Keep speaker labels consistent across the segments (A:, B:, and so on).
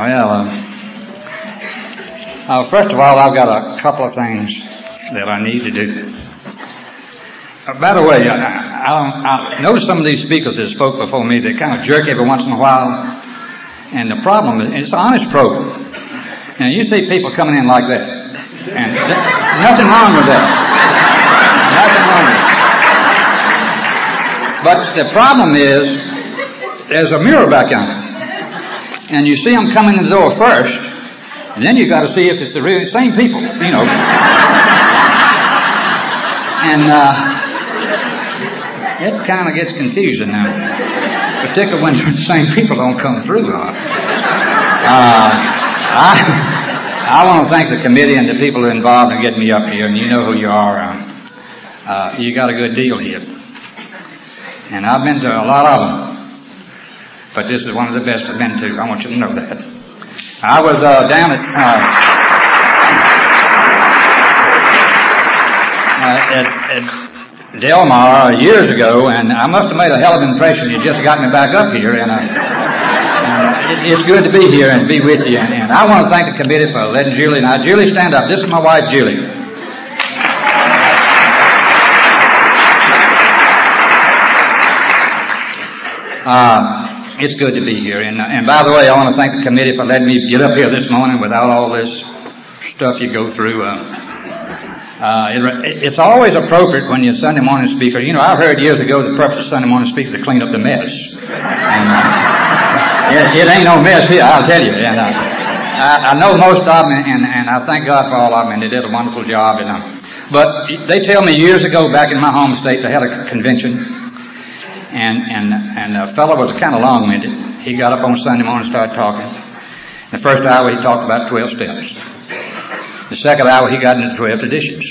A: Well, uh, uh, first of all, I've got a couple of things that I need to do. Uh, by the way, I, I, I noticed some of these speakers that spoke before me, they kind of jerk every once in a while. And the problem is, it's an honest program. And you see people coming in like that. And th- nothing wrong with that. Nothing wrong with it. But the problem is, there's a mirror back on it. And you see them coming in the door first, and then you got to see if it's the same people, you know. and uh, it kind of gets confusing now, particularly when the same people don't come through. Uh, I I want to thank the committee and the people involved in getting me up here, and you know who you are. Uh, uh, you got a good deal here. And I've been to a lot of them. But this is one of the best I've been to. I want you to know that. I was uh, down at, uh, uh, at, at Delmar years ago, and I must have made a hell of an impression. You just got me back up here, and, uh, and it, it's good to be here and be with you. And, and I want to thank the committee for letting Julie. Now, Julie, stand up. This is my wife, Julie. Uh, it's good to be here. And, and by the way, I want to thank the committee for letting me get up here this morning without all this stuff you go through. Uh, uh, it, it's always appropriate when you're Sunday morning speaker. You know, I've heard years ago the purpose of Sunday morning speaker to clean up the mess. And, uh, it, it ain't no mess here, I'll tell you. And uh, I, I know most of them, and, and I thank God for all of them, and they did a wonderful job. And, but they tell me years ago back in my home state they had a convention, and and and a fellow was kind of long-winded. He got up on Sunday morning and started talking. The first hour he talked about twelve steps. The second hour he got into twelve traditions.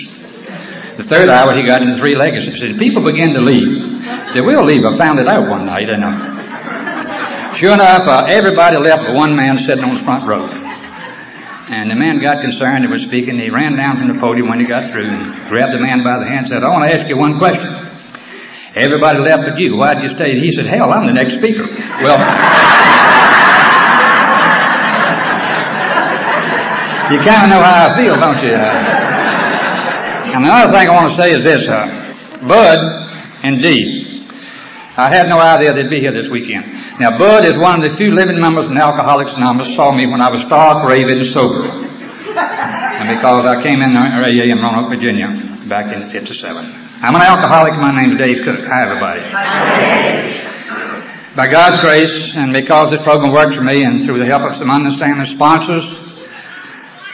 A: The third hour he got into three legacies. And people began to leave. They will leave. I found it out one night, and uh, sure enough, uh, everybody left but one man sitting on the front row. And the man got concerned and was speaking. He ran down from the podium when he got through and grabbed the man by the hand and said, I want to ask you one question. Everybody left but you. Why'd you stay? He said, hell, I'm the next speaker. Well, you kind of know how I feel, don't you? Uh, and another thing I want to say is this, uh, Bud and Dee. I had no idea they'd be here this weekend. Now, Bud is one of the few living members in Alcoholics Anonymous saw me when I was stark, raving, sober. and because I came in AA in Roanoke, Virginia, back in 57. I'm an alcoholic. My name's Dave Cook. Hi, everybody. By God's grace, and because this program worked for me, and through the help of some understanding sponsors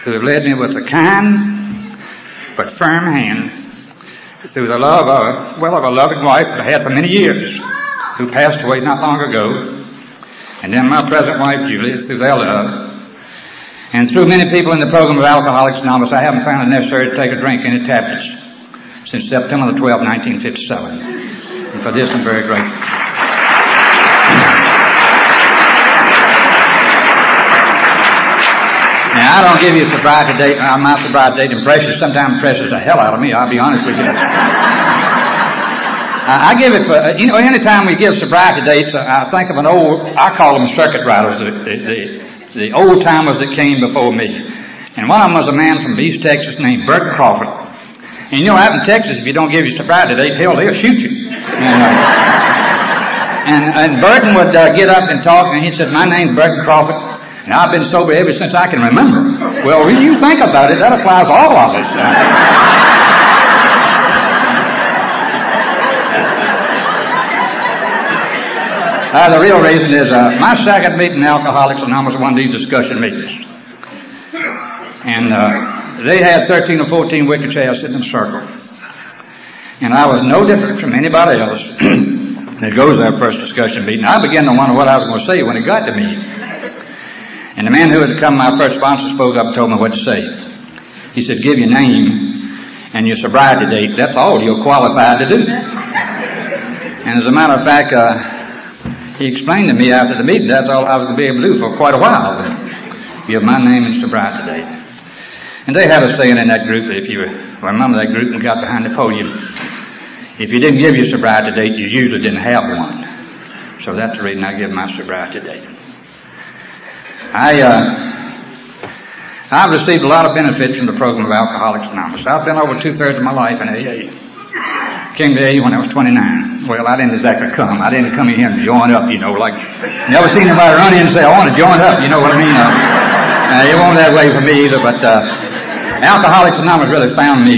A: who have led me with a kind but firm hand, through the love of, well, of a loving wife that I had for many years, who passed away not long ago, and then my present wife, Julie, through their love, and through many people in the program of Alcoholics Anonymous, I haven't found it necessary to take a drink in any tablets since September the 12th, 1957. And for this, I'm very grateful. Now, I don't give you a sobriety date. Uh, my sobriety date impresses sometimes impresses the hell out of me. I'll be honest with you. I, I give it for you know. Anytime we give sobriety dates, I think of an old. I call them circuit riders, the the, the, the old timers that came before me. And one of them was a man from East Texas named Bert Crawford. And you know, out in Texas, if you don't give your sobriety date, hell, they'll shoot you. And, uh, and, and Burton would uh, get up and talk, and he said, "My name's Burton Crawford." and I've been sober ever since I can remember. Well, when you think about it, that applies all of us. Uh, the real reason is uh, my second meeting in Alcoholics Anonymous one of these discussion meetings. And uh, they had 13 or 14 wicker chairs sitting in a circle. And I was no different from anybody else that goes to that first discussion meeting. I began to wonder what I was going to say when it got to me. And the man who had come, my first sponsor, spoke up and told me what to say. He said, give your name and your sobriety date. That's all you're qualified to do. And as a matter of fact, uh, he explained to me after the meeting that's all I was going to be able to do for quite a while. Give my name and sobriety date. And they had a saying in that group, that if you remember that group and got behind the podium, if you didn't give your sobriety date, you usually didn't have one. So that's the reason I give my sobriety date. I, uh, I've received a lot of benefits from the program of Alcoholics Anonymous. I've been over two thirds of my life in AA. Came to AA when I was 29. Well, I didn't exactly come. I didn't come in here and join up, you know, like, never seen anybody run in and say, I want to join up, you know what I mean? Uh, uh, it wasn't that way for me either, but, uh, Alcoholics Anonymous really found me.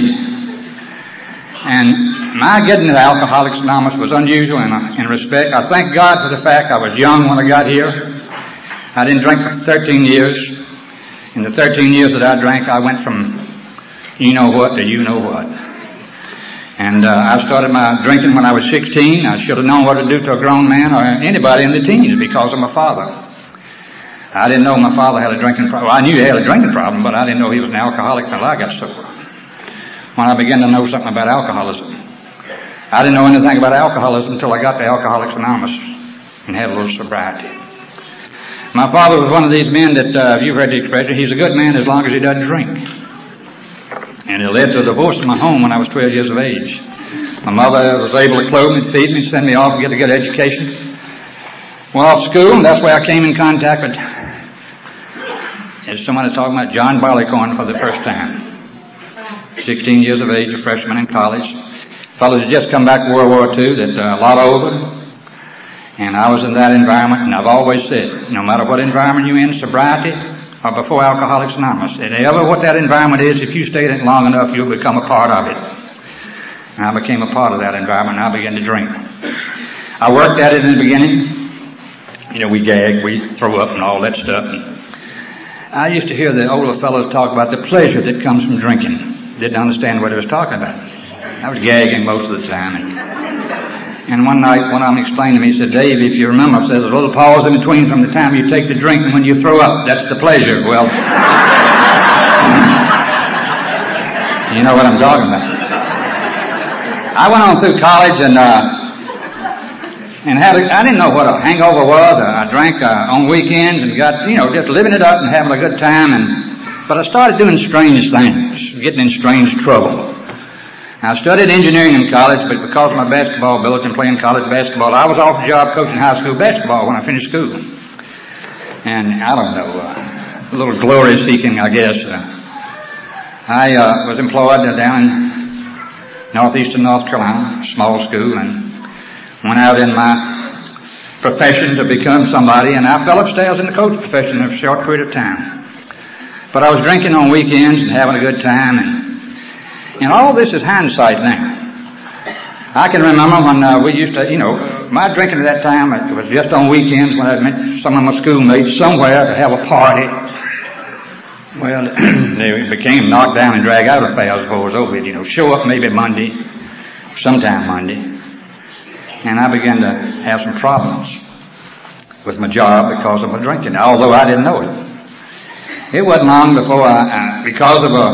A: And my getting to Alcoholics Anonymous was unusual in, in respect. I thank God for the fact I was young when I got here. I didn't drink for 13 years. In the 13 years that I drank, I went from you know what to you know what. And uh, I started my drinking when I was 16. I should have known what to do to a grown man or anybody in the teens because of my father. I didn't know my father had a drinking problem. Well, I knew he had a drinking problem, but I didn't know he was an alcoholic until I got sober. When I began to know something about alcoholism. I didn't know anything about alcoholism until I got to Alcoholics Anonymous and had a little sobriety. My father was one of these men that, uh, you've heard the expression, he's a good man as long as he doesn't drink. And it led to a divorce in my home when I was 12 years of age. My mother was able to clothe me, feed me, send me off to get a good education. Went off school, and that's where I came in contact with, as someone is talking about John Barleycorn for the first time. 16 years of age, a freshman in college. Fellows had just come back from World War II, that's uh, a lot older. And I was in that environment, and I've always said, no matter what environment you're in, sobriety, or before Alcoholics Anonymous. And ever what that environment is, if you stay in it long enough, you'll become a part of it. And I became a part of that environment and I began to drink. I worked at it in the beginning. You know, we gag, we throw up and all that stuff. And I used to hear the older fellows talk about the pleasure that comes from drinking. Didn't understand what he was talking about. I was gagging most of the time. And and one night, one of them explained to me, he said, Dave, if you remember, there's a little pause in between from the time you take the drink and when you throw up. That's the pleasure. Well, you know what I'm talking about. I went on through college and, uh, and had a, I didn't know what a hangover was. I drank, uh, on weekends and got, you know, just living it up and having a good time and, but I started doing strange things, getting in strange trouble. I studied engineering in college, but because of my basketball ability and playing college basketball, I was off the job coaching high school basketball when I finished school. And I don't know, uh, a little glory seeking, I guess. Uh, I uh, was employed down in northeastern North Carolina, small school, and went out in my profession to become somebody, and I fell upstairs in the coach profession in a short period of time. But I was drinking on weekends and having a good time, and and all this is hindsight now. I can remember when uh, we used to, you know, my drinking at that time, it was just on weekends when I met some of my schoolmates somewhere to have a party. Well, they became knocked down and dragged out of affairs before it was over. You know, show up maybe Monday, sometime Monday. And I began to have some problems with my job because of my drinking, although I didn't know it. It wasn't long before I, uh, because of a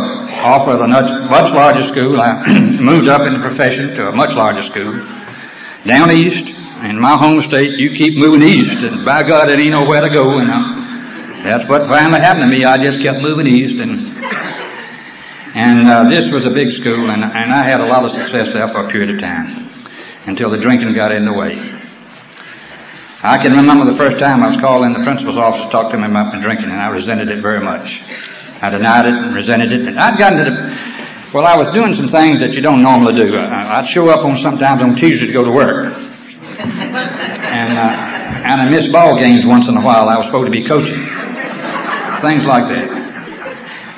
A: offer of a much, larger school, I moved up in the profession to a much larger school. Down east, in my home state, you keep moving east, and by God, it ain't nowhere to go, and uh, that's what finally happened to me. I just kept moving east, and and uh, this was a big school, and and I had a lot of success there for a period of time until the drinking got in the way. I can remember the first time I was called in the principal's office to talk to him about my drinking, and I resented it very much. I denied it and resented it. And I'd gotten to the, well, I was doing some things that you don't normally do. I'd show up on sometimes on Tuesday to go to work. and, uh, and I missed ball games once in a while. I was supposed to be coaching. Things like that.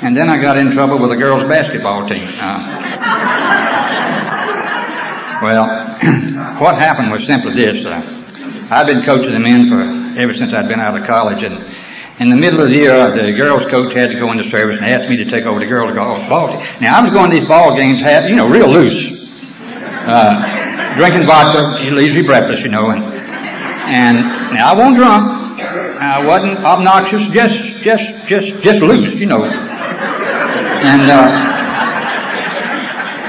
A: And then I got in trouble with the girls' basketball team. Uh, well, what happened was simply this. Uh, I've been coaching the men for ever since I'd been out of college, and in the middle of the year, the girls' coach had to go into service and asked me to take over the girls' ball. Now I was going to these ball games, had you know, real loose, uh, drinking vodka, leisurely breakfast, you know, and and now I wasn't drunk, I wasn't obnoxious, just just just just loose, you know, and uh,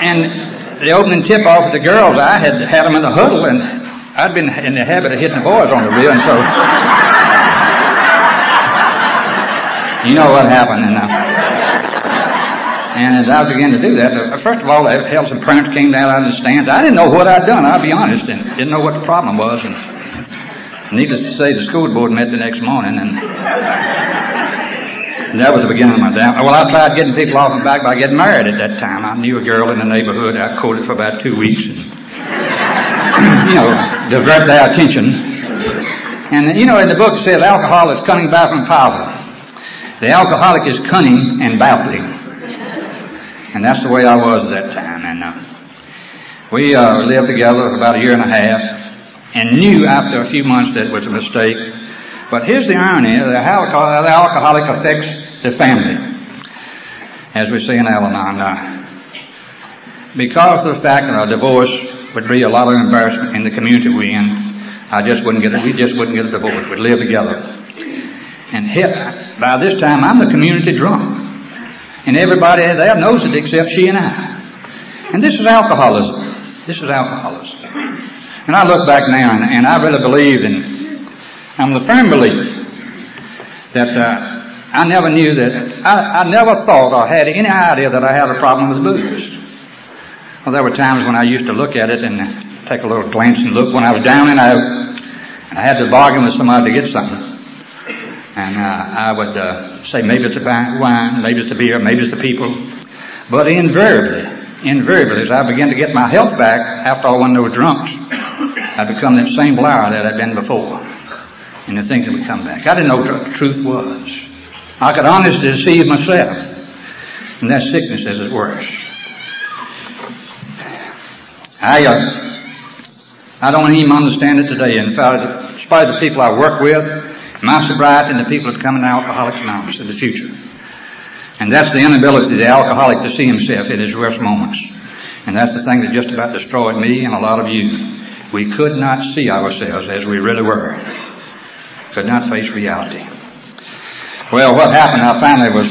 A: and the opening tip off of the girls, I had had them in the huddle and I'd been in the habit of hitting the boys on the rear, and so you know what happened. And, uh, and as I began to do that, uh, first of all, I held some parents came down out of the stands. I didn't know what I'd done. I'll be honest, and didn't know what the problem was. And Needless to say, the school board met the next morning, and, and that was the beginning of my down. Well, I tried getting people off my back by getting married at that time. I knew a girl in the neighborhood. I courted for about two weeks, and you know, divert their attention. And you know, in the book it says alcohol is cunning, baffling, powerful. The alcoholic is cunning and baffling, and that's the way I was at that time. And uh, we uh, lived together for about a year and a half and knew after a few months that it was a mistake. But here's the irony, the alcohol, the alcoholic affects the family, as we see in Al-Anon. because of the fact that a divorce would be a lot of embarrassment in the community we're in, I just wouldn't get it, we just wouldn't get a divorce. We'd live together. And hit, by this time I'm the community drunk. And everybody there knows it except she and I. And this is alcoholism. This is alcoholism. And I look back now, and, and I really believe, and I'm the firm believer that uh, I never knew that I, I never thought or had any idea that I had a problem with booze. Well, there were times when I used to look at it and take a little glance and look when I was down and out, and I had to bargain with somebody to get something. And uh, I would uh, say maybe it's a wine, maybe it's a beer, maybe it's the people. But invariably, invariably, as I began to get my health back after all one of those drunks, I become that same liar that I'd been before. And the things that would come back. I didn't know what the truth was. I could honestly deceive myself. And that sickness is it worst. I, uh, I don't even understand it today. In fact, despite the people I work with, my sobriety and the people that come into Alcoholics Anonymous in the future. And that's the inability of the alcoholic to see himself in his worst moments. And that's the thing that just about destroyed me and a lot of you. We could not see ourselves as we really were. Could not face reality. Well, what happened, I finally was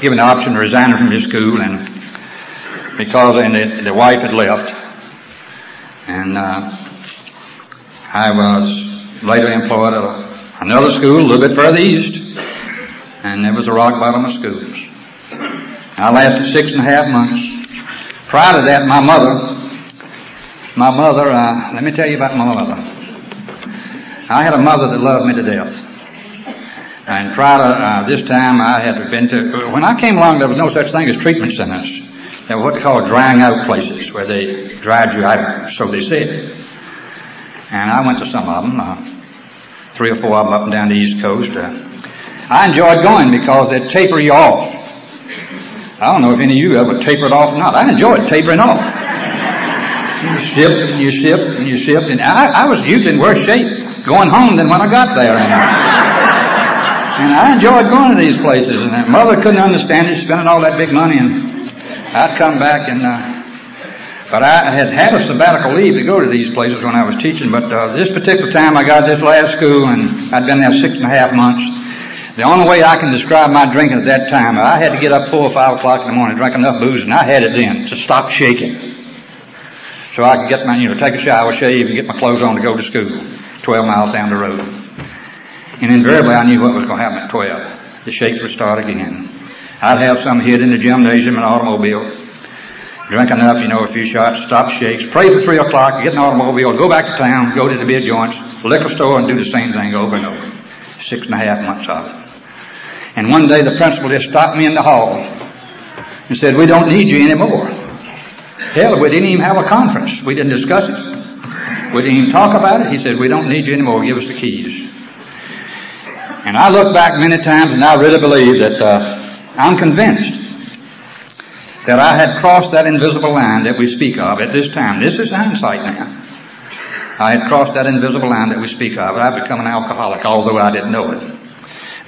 A: given the option to resign from this school and because and the, the wife had left. And uh, I was later employed at another school a little bit further east. And there was a rock bottom of schools. I lasted six and a half months. Prior to that, my mother, my mother, uh, let me tell you about my mother. I had a mother that loved me to death. And prior to uh, this time, I had been to, when I came along, there was no such thing as treatment centers. There were what they call drying out places, where they dried you out, so they said. And I went to some of them, uh, three or four of them up and down the East Coast. Uh, I enjoyed going because they'd taper you off. I don't know if any of you ever tapered off or not. I enjoyed tapering off. You sipped and you sipped and you sipped, and I, I was usually in worse shape going home than when I got there. And, and I enjoyed going to these places, and mother couldn't understand it, spending all that big money, and I'd come back and. Uh, but I had had a sabbatical leave to go to these places when I was teaching. But uh, this particular time, I got this last school, and I'd been there six and a half months. The only way I can describe my drinking at that time, I had to get up four or five o'clock in the morning, drink enough booze, and I had it then to stop shaking. So I could get my, you know, take a shower, shave, and get my clothes on to go to school, 12 miles down the road. And invariably I knew what was going to happen at 12. The shakes would start again. I'd have some hid in the gymnasium and automobile. Drink enough, you know, a few shots, stop shakes, pray for three o'clock, get an automobile, go back to town, go to the beer joints, liquor store, and do the same thing over and over. Six and a half months of it. And one day the principal just stopped me in the hall and said, we don't need you anymore. Hell, we didn't even have a conference. We didn't discuss it. We didn't even talk about it. He said, we don't need you anymore. Give us the keys. And I look back many times and I really believe that, uh, I'm convinced that I had crossed that invisible line that we speak of at this time. This is hindsight now. I had crossed that invisible line that we speak of. I'd become an alcoholic, although I didn't know it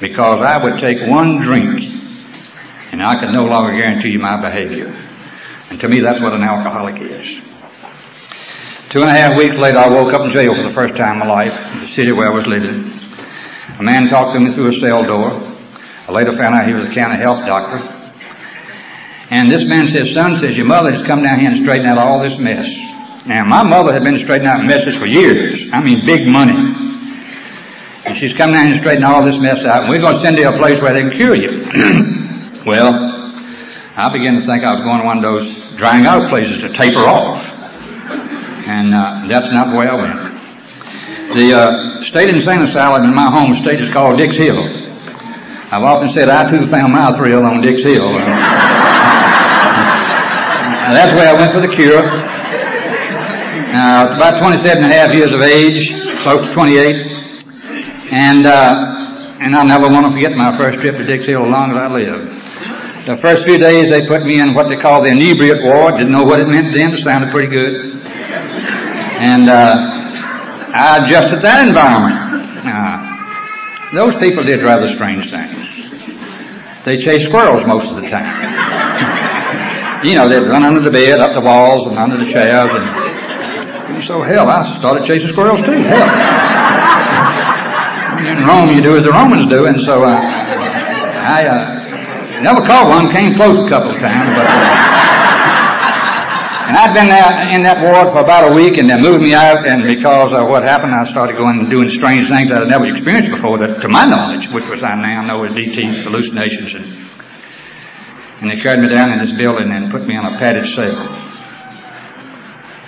A: because I would take one drink and I could no longer guarantee you my behavior. And to me, that's what an alcoholic is. Two and a half weeks later, I woke up in jail for the first time in my life in the city where I was living. A man talked to me through a cell door. I later found out he was a county health doctor. And this man says, son, says, your mother has come down here and straightened out all this mess. Now, my mother had been straightening out messes for years. I mean, big money. And she's come down here and straightened all this mess out, and we're going to send you to a place where they can cure you. well, I began to think I was going to one of those drying out places to taper off. And uh, that's not way I went. The uh, state insane asylum in my home state is called Dix Hill. I've often said I too found my thrill on Dix Hill. that's where I went for the cure. Uh, about 27 and a half years of age, close to 28. And, uh, and I'll never want to forget my first trip to Dix Hill as long as I live. The first few days they put me in what they call the inebriate ward. Didn't know what it meant then. It sounded pretty good. And, uh, I adjusted that environment. Uh, those people did rather strange things. They chased squirrels most of the time. you know, they'd run under the bed, up the walls, and under the chairs, and, so hell, I started chasing squirrels too. Hell. In Rome, you do as the Romans do, and so uh, I uh, never caught one. Came close a couple of times, but. Uh, and I'd been there in that ward for about a week, and they moved me out. And because of what happened, I started going and doing strange things that I'd never experienced before, that, to my knowledge, which was I now know as DT hallucinations. And, and they carried me down in this building and put me on a padded cell.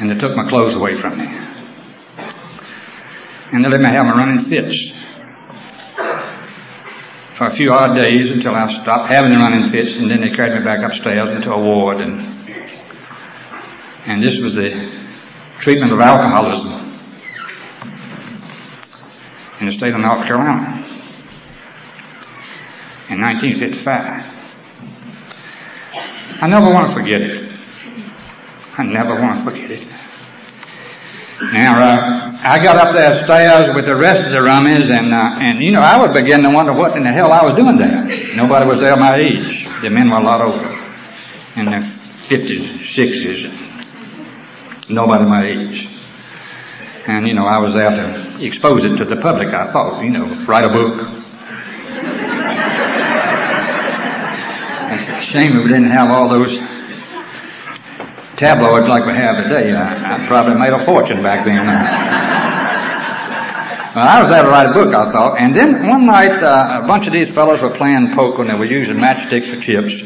A: And they took my clothes away from me. And they let me have my running fits for a few odd days until I stopped having the running fits, and then they carried me back upstairs into a ward and and this was the treatment of alcoholism in the state of North Carolina in 1955. I never want to forget it. I never want to forget it. Now, uh, I got up there stairs with the rest of the rummies, and uh, and you know, I would begin to wonder what in the hell I was doing there. Nobody was there my age. The men were a lot older, in their fifties, sixties, nobody my age. And, you know, I was there to expose it to the public, I thought, you know, write a book. it's a shame we didn't have all those tabloids like we have today. I, I probably made a fortune back then. well, I was there to write a book, I thought. And then one night, uh, a bunch of these fellows were playing poker and they were using matchsticks for chips.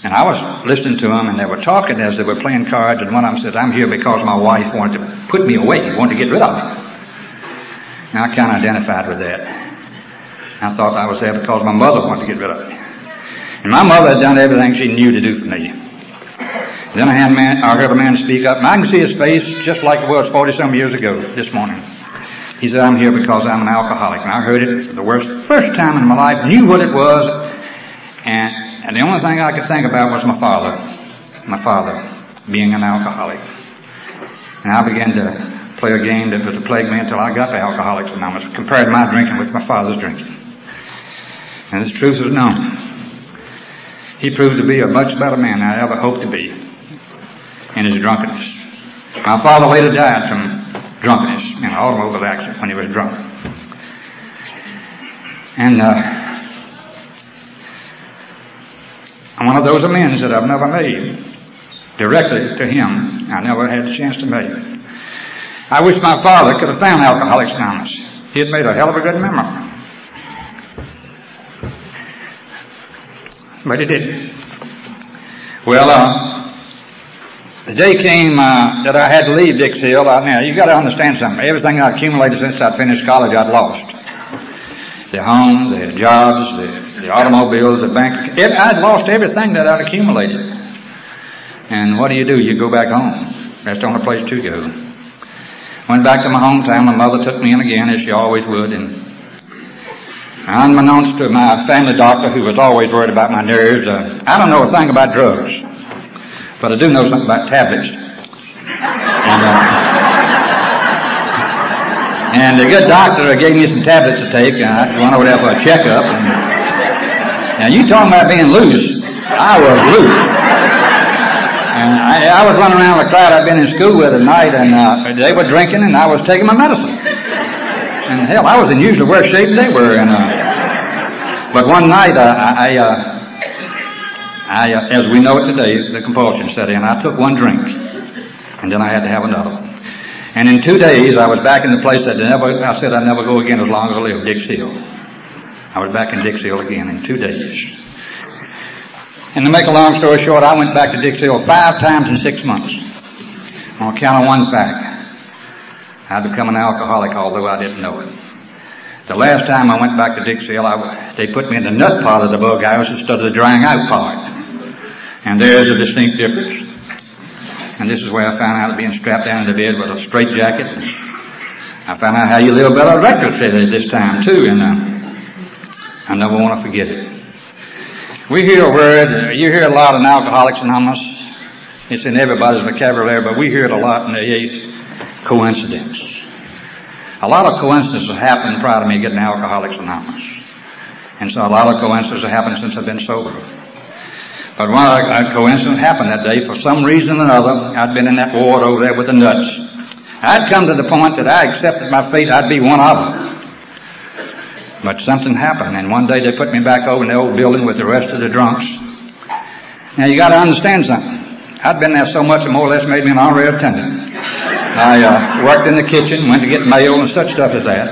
A: And I was listening to them, and they were talking as they were playing cards, and one of them said, I'm here because my wife wanted to put me away, wanted to get rid of me. And I kind of identified with that. I thought I was there because my mother wanted to get rid of me. And my mother had done everything she knew to do for me. Then I, had man, I heard a man speak up, and I can see his face just like it was 40 some years ago this morning. He said, I'm here because I'm an alcoholic. And I heard it for the worst, first time in my life, knew what it was, and and the only thing I could think about was my father. My father being an alcoholic. And I began to play a game that was to plague me until I got to Alcoholics Anonymous, compared my drinking with my father's drinking. And the truth was known. He proved to be a much better man than I ever hoped to be in his drunkenness. My father later died from drunkenness in an automobile accident when he was drunk. And uh, I'm one of those amends that I've never made directly to him. I never had the chance to make. It. I wish my father could have found Alcoholics Anonymous. He had made a hell of a good memory. But he didn't. Well, uh, the day came uh, that I had to leave Dix Hill. Uh, now, you've got to understand something. Everything I accumulated since I finished college, I'd lost. The home, the jobs, the the automobiles, the bank. It, I'd lost everything that I'd accumulated. And what do you do? You go back home. That's the only place to go. Went back to my hometown. My mother took me in again, as she always would. And unbeknownst to my family doctor, who was always worried about my nerves, uh, I don't know a thing about drugs, but I do know something about tablets. And, uh, and the good doctor gave me some tablets to take. And I went over there for a checkup. And, now you talking about being loose. I was loose. And I, I was running around with a crowd I'd been in school with at night and uh, they were drinking and I was taking my medicine. And hell, I was in usually worse shape than they were. And, uh, but one night uh, I, uh, I uh, as we know it today, the compulsion set in. I took one drink and then I had to have another one. And in two days, I was back in the place that I never, I said I'd never go again as long as I live, Dix Hill. I was back in Dix Hill again in two days. And to make a long story short, I went back to Dix Hill five times in six months. On account of one fact. I'd become an alcoholic, although I didn't know it. The last time I went back to Dix Hill, they put me in the nut part of the bug house instead of the drying out part. And there's a distinct difference. And this is where I found out being strapped down to bed with a straight jacket. I found out how you live better record said this time too, and uh, I never want to forget it. We hear a word, you hear a lot in Alcoholics Anonymous. It's in everybody's vocabulary, but we hear it a lot in the eighth coincidence. A lot of coincidences happened prior to me getting Alcoholics Anonymous. And so a lot of coincidences have happened since I've been sober. But one coincidence happened that day. For some reason or another, I'd been in that ward over there with the nuts. I'd come to the point that I accepted my fate. I'd be one of them. But something happened, and one day they put me back over in the old building with the rest of the drunks. Now you got to understand something. I'd been there so much, it more or less made me an honorary attendant. I uh, worked in the kitchen, went to get mail and such stuff as that.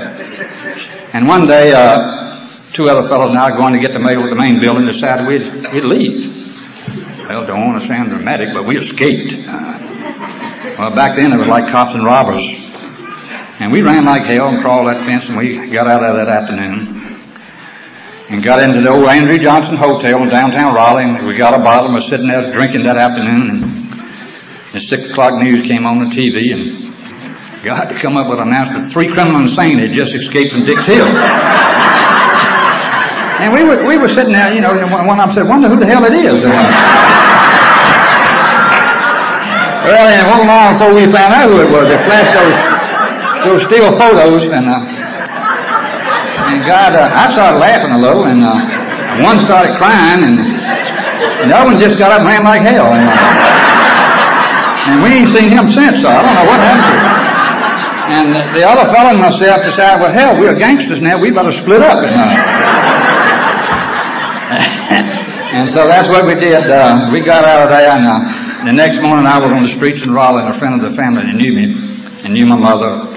A: And one day, uh, two other fellows and I going to get the mail at the main building decided we'd, we'd leave. Well, don't want to sound dramatic, but we escaped. Uh, well, back then it was like cops and robbers. And we ran like hell and crawled that fence and we got out of that afternoon. And got into the old Andrew Johnson Hotel in downtown Raleigh and we got a bottle and was sitting there drinking that afternoon and the six o'clock news came on the TV and God to come up with an announcement, three criminals insane had just escaped from Dix Hill. And we were, we were sitting there, you know, and one of them said, wonder who the hell it is. well, and one long before we found out who it was, they flashed those, those still photos, and, uh, and God, uh, I started laughing a little, and, uh, one started crying, and, the other one just got up and ran like hell. And, uh, and we ain't seen him since, so I don't know what happened to him. And the other fellow and myself decided, well, hell, we're gangsters now. We better split up. And, uh, and so that's what we did. Uh, we got out of there, and uh, the next morning I was on the streets in Raleigh, a friend of the family that knew me, and knew my mother,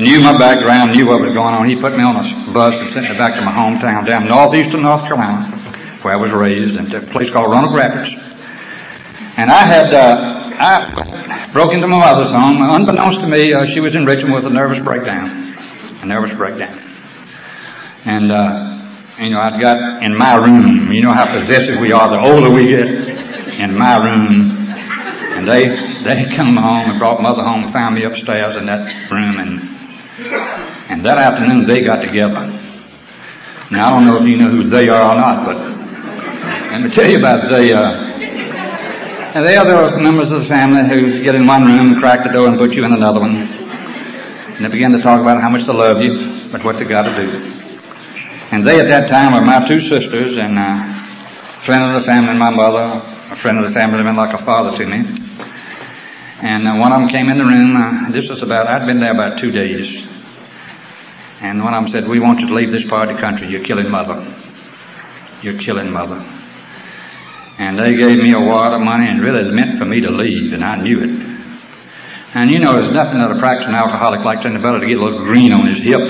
A: knew my background, knew what was going on. He put me on a bus and sent me back to my hometown down northeastern North Carolina, where I was raised, in a place called Roanoke Rapids. And I had, uh, I broke into my mother's home. Unbeknownst to me, uh, she was in Richmond with a nervous breakdown. A nervous breakdown. And, uh, you know, I'd got in my room, you know how possessive we are the older we get, in my room, and they, they come home and brought mother home and found me upstairs in that room and, and that afternoon they got together. Now I don't know if you know who they are or not, but let me tell you about they, uh, and they are the members of the family who get in one room, crack the door and put you in another one. And they begin to talk about how much they love you, but what they got to do. And they at that time were my two sisters and a uh, friend of the family and my mother, a friend of the family, been like a father to me. And uh, one of them came in the room. Uh, this was about, I'd been there about two days. And one of them said, we want you to leave this part of the country. You're killing mother. You're killing mother. And they gave me a wad of money and really meant for me to leave and I knew it. And you know, there's nothing that a practicing alcoholic likes any better to get a little green on his hip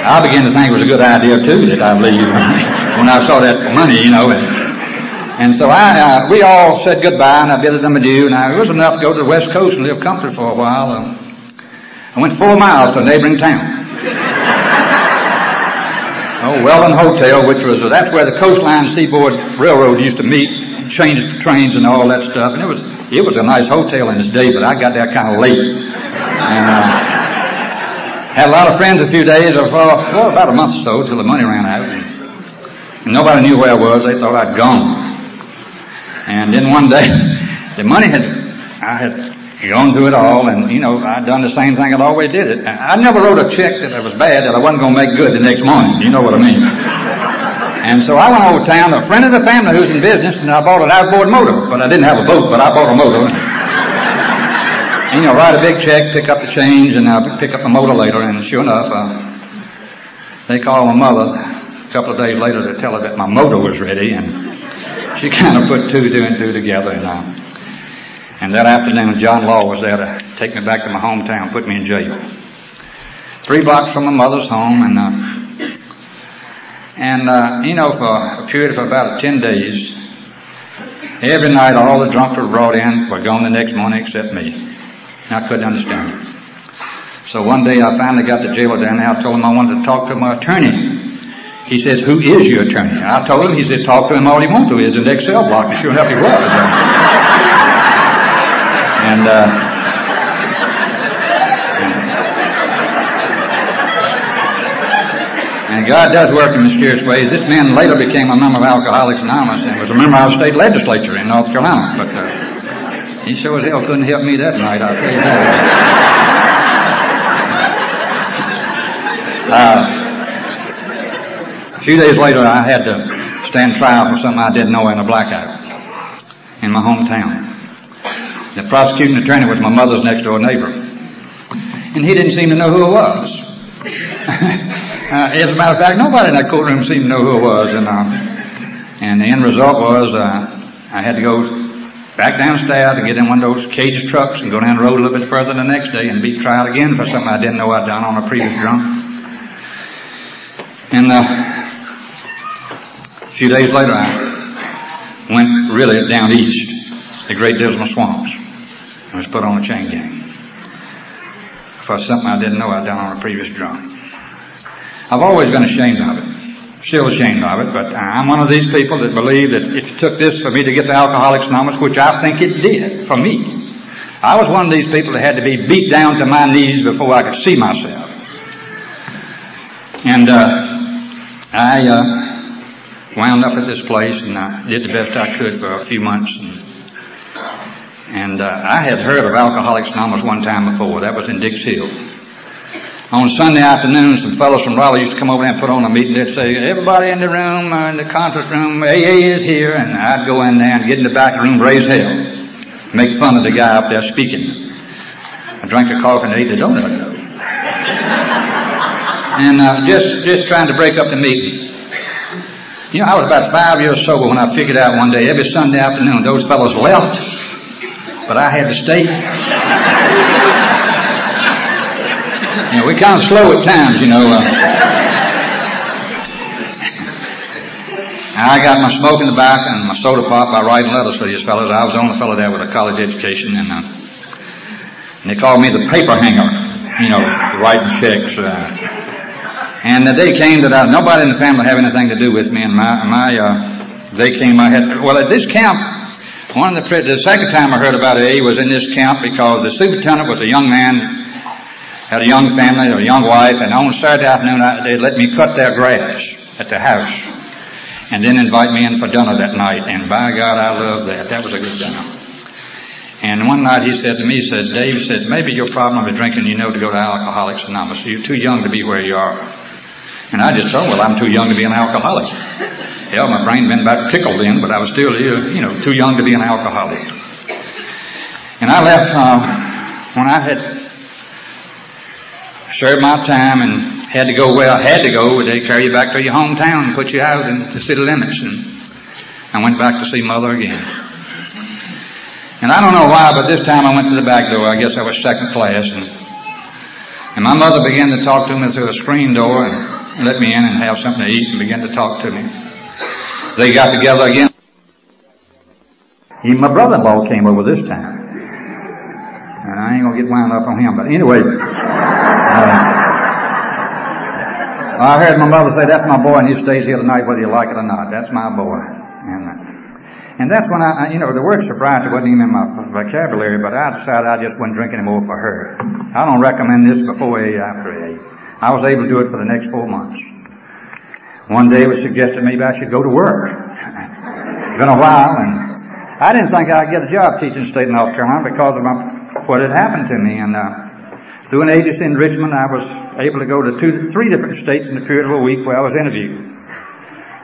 A: I began to think it was a good idea too that I leave when I saw that money, you know. And, and so I, uh, we all said goodbye and I bid them adieu and I, it was enough to go to the west coast and live comfortably for a while. Um, I went four miles to a neighboring town. oh, Weldon Hotel, which was, that's where the Coastline Seaboard Railroad used to meet, change trains and all that stuff. And it was, it was a nice hotel in its day, but I got there kind of late. And, uh, had a lot of friends a few days, or for, well, about a month or so, till the money ran out. And nobody knew where I was. They thought I'd gone. And then one day, the money had, I had gone through it all, and, you know, I'd done the same thing I'd always did it. I never wrote a check that was bad that I wasn't going to make good the next morning. You know what I mean. And so I went over town, a friend of the family who's in business, and I bought an outboard motor. But I didn't have a boat, but I bought a motor and, you know, write a big check, pick up the change, and uh, pick up the motor later. And sure enough, uh, they called my mother a couple of days later to tell her that my motor was ready, and she kind of put two, two and two together. And, uh, and that afternoon, John Law was there to take me back to my hometown, put me in jail. Three blocks from my mother's home, and uh, and uh, you know, for a period of about ten days, every night all the drunks were brought in were gone the next morning except me. I couldn't understand it. So one day I finally got the jailer down there. I told him I wanted to talk to my attorney. He says, who is your attorney? I told him, he said, talk to him all he want to. In the Excel block. And sure enough, he was. and, uh, and God does work in mysterious ways. This man later became a member of Alcoholics Anonymous and was a member of our state legislature in North Carolina. But uh, he sure as hell couldn't help me that night, I'll tell you that. uh, a few days later, I had to stand trial for something I didn't know in a blackout in my hometown. The prosecuting attorney was my mother's next door neighbor. And he didn't seem to know who I was. uh, as a matter of fact, nobody in that courtroom seemed to know who I was. And, uh, and the end result was uh, I had to go back downstairs to get in one of those cages trucks and go down the road a little bit further the next day and be tried again for something I didn't know I'd done on a previous drunk. And uh, few days later, I went really down east, the Great Dismal Swamps, and was put on a chain gang for something I didn't know I'd done on a previous drunk. I've always been ashamed of it, still ashamed of it, but I'm one of these people that believe that it took this for me to get to Alcoholics Anonymous, which I think it did for me, I was one of these people that had to be beat down to my knees before I could see myself. And uh, I uh, wound up at this place and I did the best I could for a few months. And, and uh, I had heard of Alcoholics Anonymous one time before. That was in Dix Hill. On Sunday afternoon, some fellows from Raleigh used to come over there and put on a meeting. They'd say, everybody in the room, uh, in the conference room, AA is here. And I'd go in there and get in the back room, raise hell. Make fun of the guy up there speaking. I drank a coffee and ate the donut. and uh, just, just trying to break up the meeting. You know, I was about five years sober when I figured out one day, every Sunday afternoon, those fellows left, but I had to stay. you know, we kind of slow at times, you know. Uh, I got my smoke in the back and my soda pop by writing letters for these fellows. I was the only fellow there with a college education, and, uh, and they called me the paper hanger, you know, writing checks. Uh, and the day came that I, nobody in the family had anything to do with me, and my, my, uh, they came, I had, well, at this camp, one of the, the second time I heard about AA was in this camp because the superintendent was a young man, had a young family, a young wife, and on Saturday afternoon I, they let me cut their grass at the house and then invite me in for dinner that night. And by God, I love that. That was a good dinner. And one night he said to me, he said, Dave said, maybe your problem is drinking, you know, to go to Alcoholics Anonymous. You're too young to be where you are. And I just thought, well, I'm too young to be an alcoholic. Hell, my brain been about tickled then, but I was still, you know, too young to be an alcoholic. And I left uh, when I had served my time and had to go where I had to go. They carry you back to your hometown and put you out in the city limits. And I went back to see mother again. And I don't know why, but this time I went to the back door. I guess I was second class. And, and my mother began to talk to me through a screen door. And let me in and have something to eat and begin to talk to me. They got together again. Even my brother-in-law came over this time. And I ain't gonna get wound up on him, but anyway. Uh, I heard my mother say, that's my boy and he stays here tonight whether you like it or not. That's my boy. And, uh, and that's when I, you know, the word sobriety wasn't even in my vocabulary, but I decided I just wasn't drinking anymore for her. I don't recommend this before A after A. I was able to do it for the next four months. One day it was suggested maybe I should go to work. it's been a while and I didn't think I'd get a job teaching state in North Carolina because of my, what had happened to me and uh, through an agency in Richmond I was able to go to two, three different states in the period of a week where I was interviewed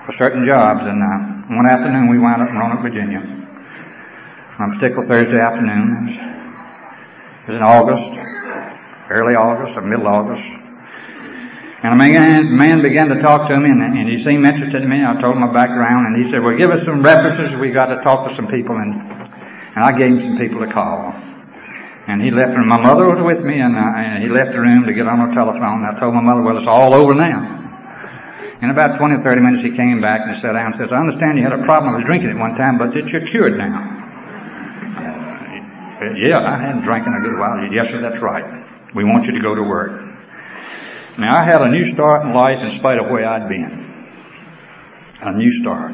A: for certain jobs and uh, one afternoon we wound up in Roanoke, Virginia on a particular Thursday afternoon. It was in August, early August or middle August. And a man, man began to talk to me, and, and he seemed interested in me. I told him my background, and he said, "Well, give us some references. We got to talk to some people." And and I gave him some people to call. And he left, and my mother was with me, and, uh, and he left the room to get on the telephone. And I told my mother, "Well, it's all over now." In about 20 or 30 minutes, he came back and sat down and says, I understand you had a problem with drinking at one time, but that you're cured now. Uh, yeah, I hadn't drank in a good while. Yes, sir, that's right. We want you to go to work. Now I had a new start in life in spite of where I'd been. A new start.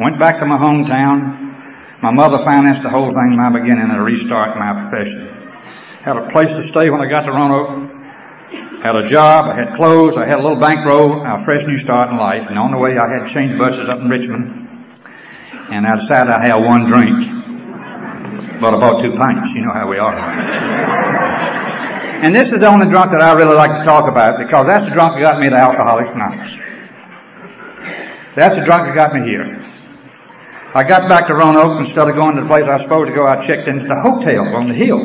A: Went back to my hometown. My mother financed the whole thing, my beginning, a restart in my profession. Had a place to stay when I got to Roanoke. Had a job, I had clothes, I had a little bankroll, a fresh new start in life, and on the way I had to change buses up in Richmond. And I decided I'd have one drink. But I bought two pints, you know how we are. And this is the only drunk that I really like to talk about because that's the drunk that got me to Alcoholics Anonymous. That's the drunk that got me here. I got back to Roanoke instead of going to the place I was supposed to go. I checked into the hotel on the hill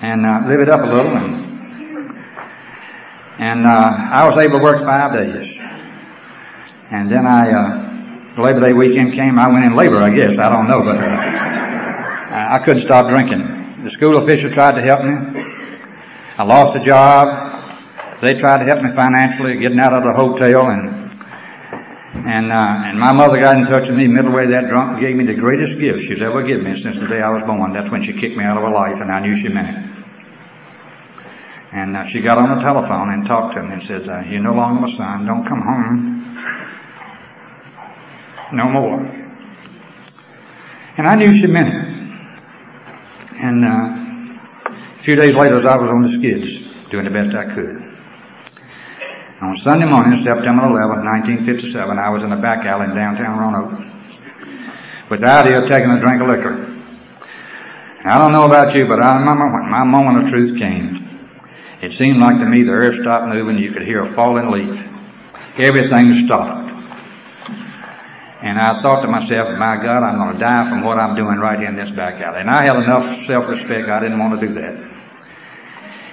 A: and uh, live it up a little and and uh, I was able to work five days. And then I, uh, Labor Day weekend came, I went in labor, I guess. I don't know, but uh, I couldn't stop drinking. The school official tried to help me. I lost a job. They tried to help me financially, getting out of the hotel, and and uh, and my mother got in touch with me middle way that drunk gave me the greatest gift she's ever given me since the day I was born. That's when she kicked me out of her life, and I knew she meant it. And uh, she got on the telephone and talked to me and says, uh, "You're no longer my son. Don't come home no more." And I knew she meant it. And uh, a few days later, I was on the skids, doing the best I could. On Sunday morning, September 11, 1957, I was in a back alley in downtown Roanoke with the idea of taking a drink of liquor. I don't know about you, but I remember when my moment of truth came. It seemed like to me the earth stopped moving. You could hear a falling leaf. Everything stopped. And I thought to myself, my God, I'm going to die from what I'm doing right here in this back alley. And I had enough self-respect. I didn't want to do that.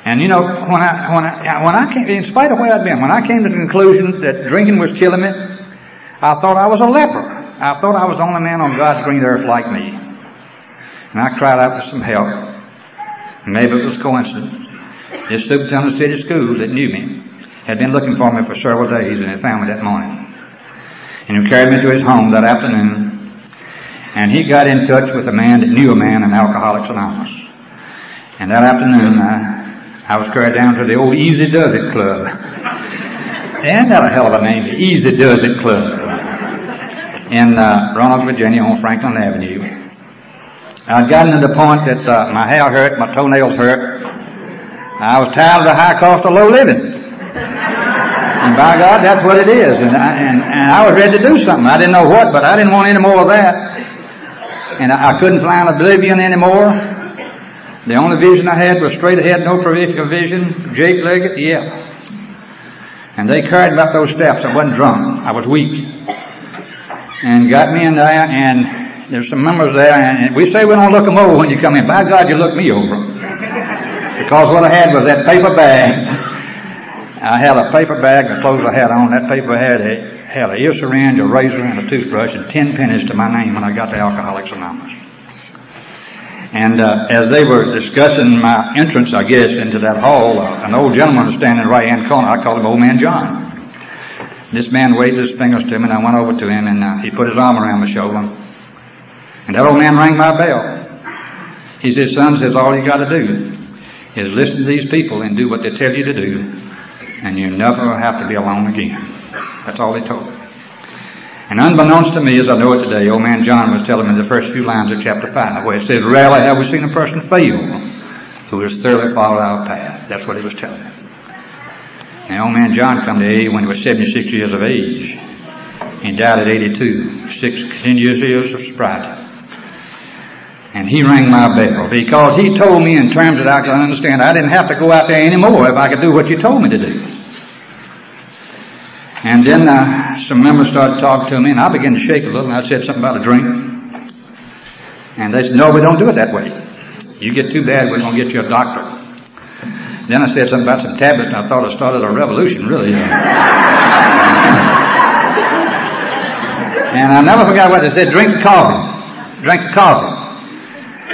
A: And you know, when I, when I, when I came, in spite of where I'd been, when I came to the conclusion that drinking was killing me, I thought I was a leper. I thought I was the only man on God's green earth like me. And I cried out for some help. Maybe it was coincidence. This superintendent of city school that knew me had been looking for me for several days and he found me that morning. And he carried me to his home that afternoon. And he got in touch with a man that knew a man in Alcoholics Anonymous. And that afternoon, uh, I was carried down to the old Easy Does It Club. and that a hell of a name, the Easy Does It Club. In uh, Roanoke, Virginia on Franklin Avenue. I'd gotten to the point that uh, my hair hurt, my toenails hurt, I was tired of the high cost of low living. And by God, that's what it is. And I, and, and I was ready to do something. I didn't know what, but I didn't want any more of that. And I, I couldn't fly in oblivion anymore. The only vision I had was straight ahead, no peripheral vision. Jake Leggett, yeah. And they carried me up those steps. I wasn't drunk. I was weak. And got me in there, and there's some members there, and we say we don't look them over when you come in. By God, you look me over. Because what I had was that paper bag. I had a paper bag, and the clothes I had on, that paper had a, had a ear syringe, a razor, and a toothbrush, and ten pennies to my name when I got to Alcoholics Anonymous. And uh, as they were discussing my entrance, I guess, into that hall, uh, an old gentleman was standing right hand corner. I called him Old Man John. This man waved his fingers to me, and I went over to him, and uh, he put his arm around my shoulder. And that old man rang my bell. He said, son, says, all you got to do is listen to these people and do what they tell you to do, and you never have to be alone again. That's all they told me. And unbeknownst to me, as I know it today, old man John was telling me the first few lines of chapter 5, where it says, Rarely have we seen a person fail who has thoroughly followed our path. That's what he was telling me. And old man John come to AA when he was 76 years of age. He died at 82, six, ten years of sobriety. And he rang my bell because he told me in terms that I could understand I didn't have to go out there anymore if I could do what you told me to do. And then uh, some members started talking to me, and I began to shake a little, and I said something about a drink. And they said, no, we don't do it that way. You get too bad, we're going to get you a doctor. Then I said something about some tablets, and I thought I started a revolution, really. and I never forgot what they said, drink the coffee. Drink the coffee.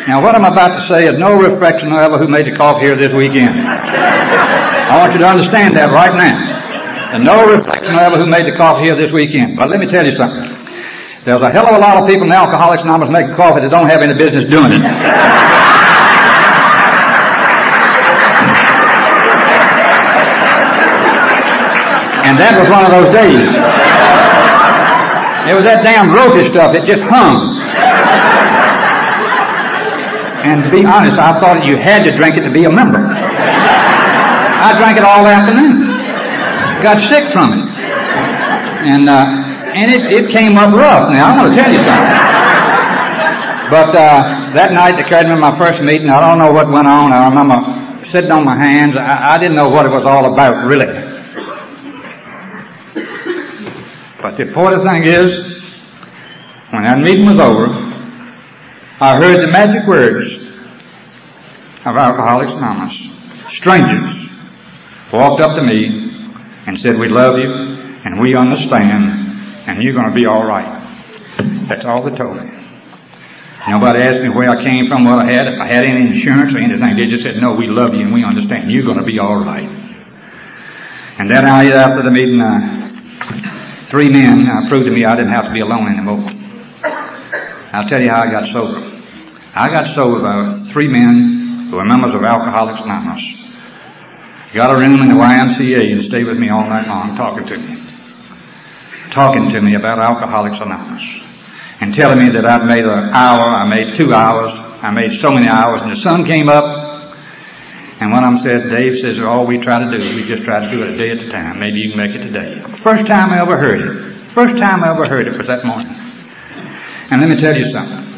A: Now, what I'm about to say is no reflection however who made the call here this weekend. I want you to understand that right now. And no reflection however who made the coffee here this weekend. But let me tell you something. There's a hell of a lot of people in Alcoholics Anonymous making coffee that don't have any business doing it. and that was one of those days. It was that damn ropey stuff. It just hung. And to be honest, I thought you had to drink it to be a member. I drank it all afternoon. Got sick from it. And, uh, and it, it came up rough. Now, I'm going to tell you something. But, uh, that night they carried me to my first meeting. I don't know what went on. I remember sitting on my hands. I, I didn't know what it was all about, really. But the important thing is, when that meeting was over, I heard the magic words of Alcoholics Anonymous. Strangers walked up to me and said, we love you and we understand and you're going to be all right. That's all they told me. Nobody asked me where I came from, what I had, if I had any insurance or anything. They just said, no, we love you and we understand. You're going to be all right. And that night after the meeting, uh, three men uh, proved to me I didn't have to be alone anymore. I'll tell you how I got sober. I got sober by three men who were members of Alcoholics Anonymous. Got a room in the YMCA and stayed with me all night long talking to me. Talking to me about Alcoholics Anonymous. And telling me that I'd made an hour, I made two hours, I made so many hours, and the sun came up, and one of them said, Dave says, all we try to do, is we just try to do it a day at a time. Maybe you can make it today. First time I ever heard it. First time I ever heard it was that morning. And let me tell you something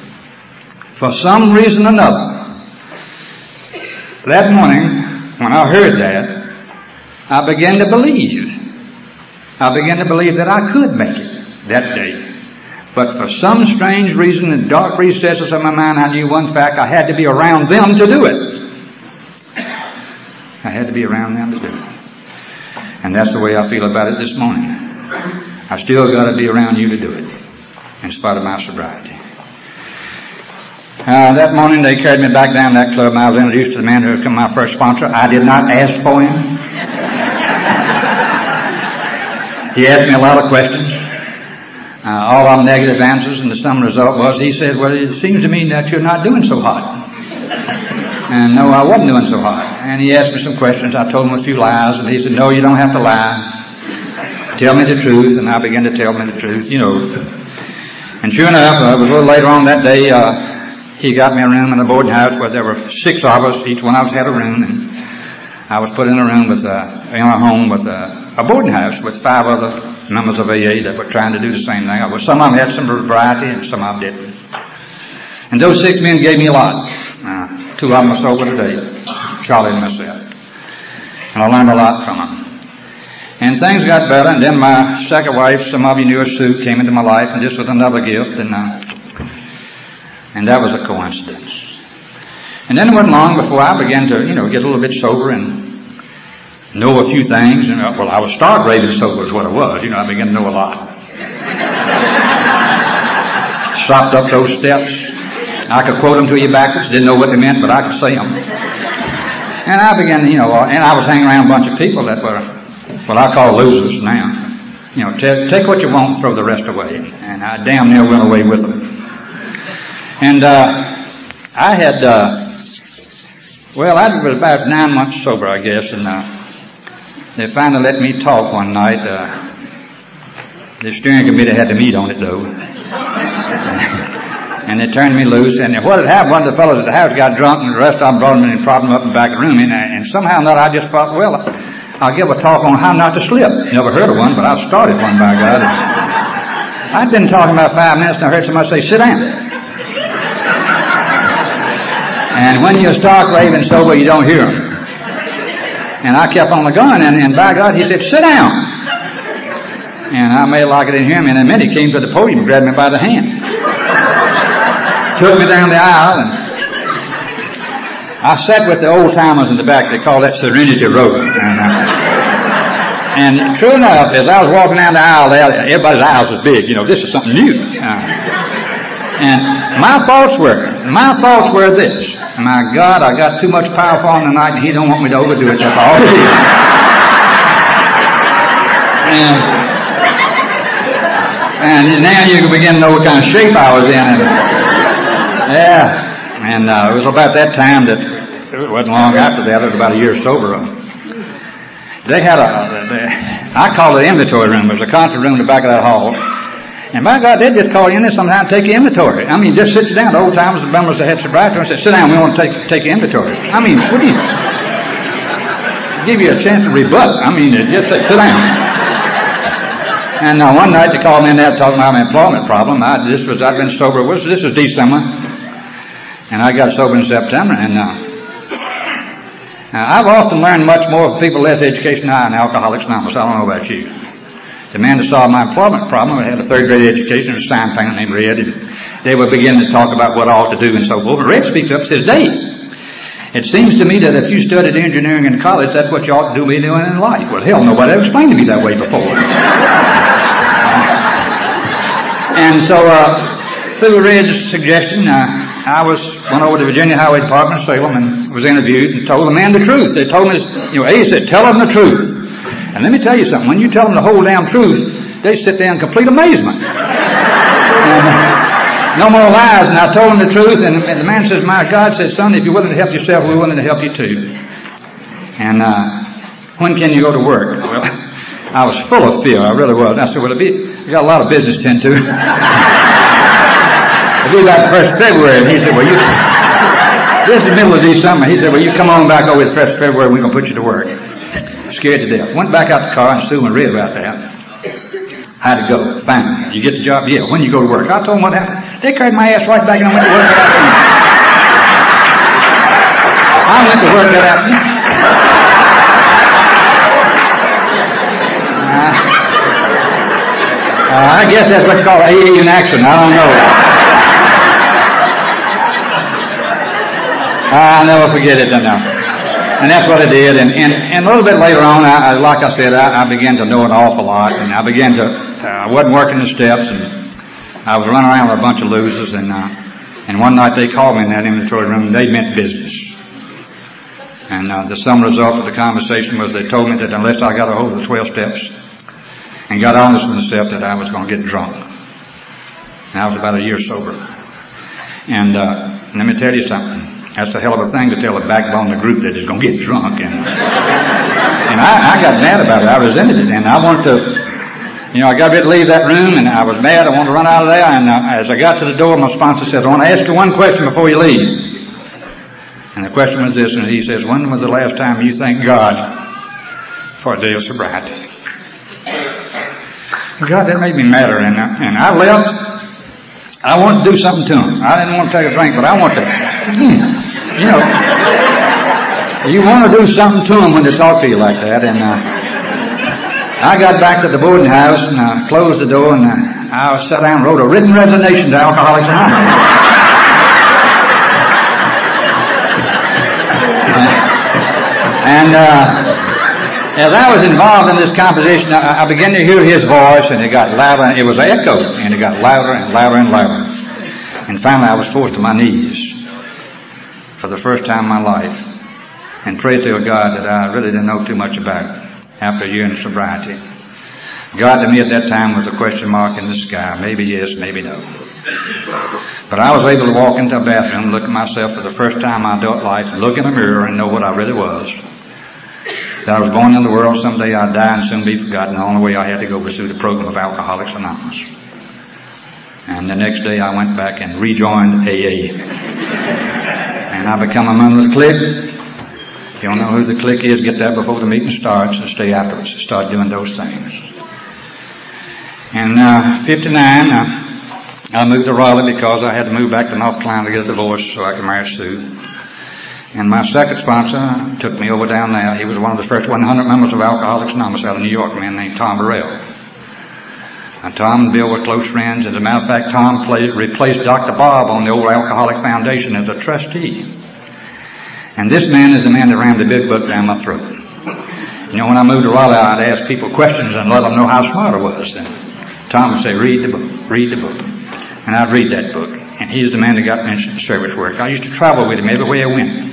A: for some reason or another, that morning, when I heard that, I began to believe. I began to believe that I could make it that day. But for some strange reason, in dark recesses of my mind, I knew one fact, I had to be around them to do it. I had to be around them to do it. And that's the way I feel about it this morning. I still gotta be around you to do it, in spite of my sobriety. Uh, that morning they carried me back down that club and I was introduced to the man who became my first sponsor. I did not ask for him. he asked me a lot of questions. Uh, all of them negative answers and the sum result was he said, well it seems to me that you're not doing so hot. And no, I wasn't doing so hot. And he asked me some questions. I told him a few lies and he said, no, you don't have to lie. Tell me the truth. And I began to tell him the truth, you know. And sure enough, uh, it was a little later on that day, uh, he got me a room in a boarding house where there were six of us. Each one of us had a room, and I was put in a room with uh, in a home with a, a boarding house with five other members of AA that were trying to do the same thing. Well, some of them had some variety, and some of them didn't. And those six men gave me a lot. Uh, two of them are sober today, Charlie and myself. And I learned a lot from them. And things got better, and then my second wife, some of you knew her, Sue, came into my life, and this was another gift, and uh, and that was a coincidence. And then it wasn't long before I began to, you know, get a little bit sober and know a few things. And, uh, well, I was stark raving sober is what it was. You know, I began to know a lot. Stopped up those steps. I could quote them to you backwards. Didn't know what they meant, but I could say them. And I began, you know, uh, and I was hanging around a bunch of people that were what I call losers now. You know, t- take what you want, throw the rest away. And I damn near went away with them. And uh, I had, uh, well, I was about nine months sober, I guess, and uh, they finally let me talk one night. Uh, the steering committee had to meet on it, though. and they turned me loose. And what had happened, one of the fellows at the house got drunk, and the rest of them brought him and propped him up in the back room. And, and somehow or another, I just thought, well, I'll give a talk on how not to slip. Never heard of one, but I started one, by God. I'd been talking about five minutes, and I heard somebody say, sit down. And when you start raving sober, you don't hear him. And I kept on the gun, and, and by God, he said, sit down. And I made like I didn't hear him, and minute he came to the podium and grabbed me by the hand. Took me down the aisle, and I sat with the old timers in the back. They call that Serenity Road. And, uh, and true enough, as I was walking down the aisle, everybody's eyes was big. You know, this is something new. Uh, and my thoughts were, my thoughts were this. My God, I got too much power for him tonight and he don't want me to overdo it. That's all and, and now you can begin to know what kind of shape I was in. And, yeah. And uh, it was about that time that, it wasn't long after that, it was about a year sober. they had a, they, I it inventory room. There's a concert room in the back of that hall. And by God, they'd just call you in there sometime and take your inventory. I mean, just sit you down. The old timers, the members that had sobriety, and said, sit down, we want to take, take your inventory. I mean, what do you, give you a chance to rebut. I mean, just say, sit down. And uh, one night they called me in there talking about my employment problem. I, this was, I've been sober, this was December. And I got sober in September. And, uh, I've often learned much more from people less education than I in Alcoholics Anonymous. I don't know about you. The man that solved my employment problem had a third grade education, a sign painter named Red, and they were beginning to talk about what I ought to do and so forth. And Red speaks up and says, Dave, it seems to me that if you studied engineering in college, that's what you ought to do doing in life. Well, hell, nobody ever explained to me that way before. and so, uh, through Red's suggestion, uh, I was went over to Virginia Highway Department of Salem and was interviewed and told the man the truth. They told me, you know, A said, tell them the truth. And let me tell you something. When you tell them the whole damn truth, they sit there in complete amazement. and, no more lies. And I told them the truth. And, and, the man says, my God says, son, if you're willing to help yourself, we're willing to help you too. And, uh, when can you go to work? Well, I was full of fear. I really was. I said, well, it be, I got a lot of business to tend to. It'll be about first February. And he said, well, you, this is the middle of December. He said, well, you come on back over the first February. And we're going to put you to work scared to death. Went back out the car and Sue and read about that. I had to go. Fine. You get the job? Yeah. When you go to work? I told them what happened. They carried my ass right back and I went to work that afternoon. I went to work that afternoon. Uh, uh, I guess that's what's called AA in action. I don't know. I'll never forget it now. And that's what I did. And, and, and a little bit later on, I, like I said, I, I began to know an awful lot. And I began to, I wasn't working the steps and I was running around with a bunch of losers. And, uh, and one night they called me in that inventory room and they meant business. And uh, the sum result of the conversation was they told me that unless I got a hold of the 12 steps and got honest with myself that I was going to get drunk. And I was about a year sober. And uh, let me tell you something. That's a hell of a thing to tell a backbone of the group that is going to get drunk. And, and I, I got mad about it. I resented it. And I wanted to, you know, I got ready to leave that room and I was mad. I wanted to run out of there. And uh, as I got to the door, my sponsor said, I want to ask you one question before you leave. And the question was this, and he says, when was the last time you thanked God for a day of sobriety? God, that made me madder. And, uh, and I left I wanted to do something to him. I didn't want to take a drink, but I want to, hmm, you know, you want to do something to them when they talk to you like that. And uh, I got back to the boarding house and I closed the door and uh, I sat down and wrote a written resignation to Alcoholics Anonymous. and uh, as I was involved in this composition, I, I, began to hear his voice, and it got louder. and It was echo, and it got louder and louder and louder. And finally, I was forced to my knees for the first time in my life, and prayed to a God that I really didn't know too much about after a year in sobriety. God to me at that time was a question mark in the sky. Maybe yes, maybe no. But I was able to walk into a bathroom, look at myself for the first time in my adult life, look in a mirror and know what I really was that I was born in the world, someday I'd die and soon be forgotten. The only way I had to go pursue the program of Alcoholics Anonymous. And the next day I went back and rejoined AA. and I become a member of the clique. If you don't know who the clique is, get there before the meeting starts and stay afterwards. Start doing those things. In uh, 59, uh, I moved to Raleigh because I had to move back to North Carolina to get a divorce so I could marry Sue. And my second sponsor took me over down there. He was one of the first 100 members of Alcoholics Anonymous out of New York, a man named Tom Burrell. And Tom and Bill were close friends. As a matter of fact, Tom played, replaced Dr. Bob on the old Alcoholic Foundation as a trustee. And this man is the man that rammed the big book down my throat. You know, when I moved to Raleigh, I'd ask people questions and let them know how smart I was. And Tom would say, read the book, read the book. And I'd read that book. And he's the man that got me into service work. I used to travel with him everywhere I went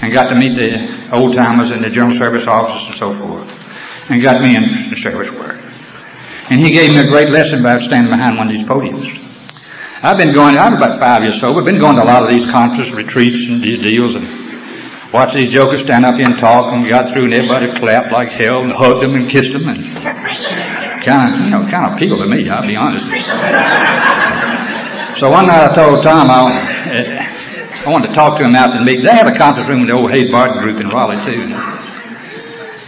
A: and got to meet the old timers in the general service office and so forth, and got me in the service work. And he gave me a great lesson about standing behind one of these podiums. I've been going, I'm about five years sober, been going to a lot of these conferences, retreats, and deals, and watched these jokers stand up here and talk, and got through, and everybody clapped like hell and hugged them and kissed them, and kind of, you know, kind of appealed to me. I'll be honest. so one night I told Tom I, I wanted to talk to him out in the meet. They have a conference room in the old Hayes Barton group in Raleigh too.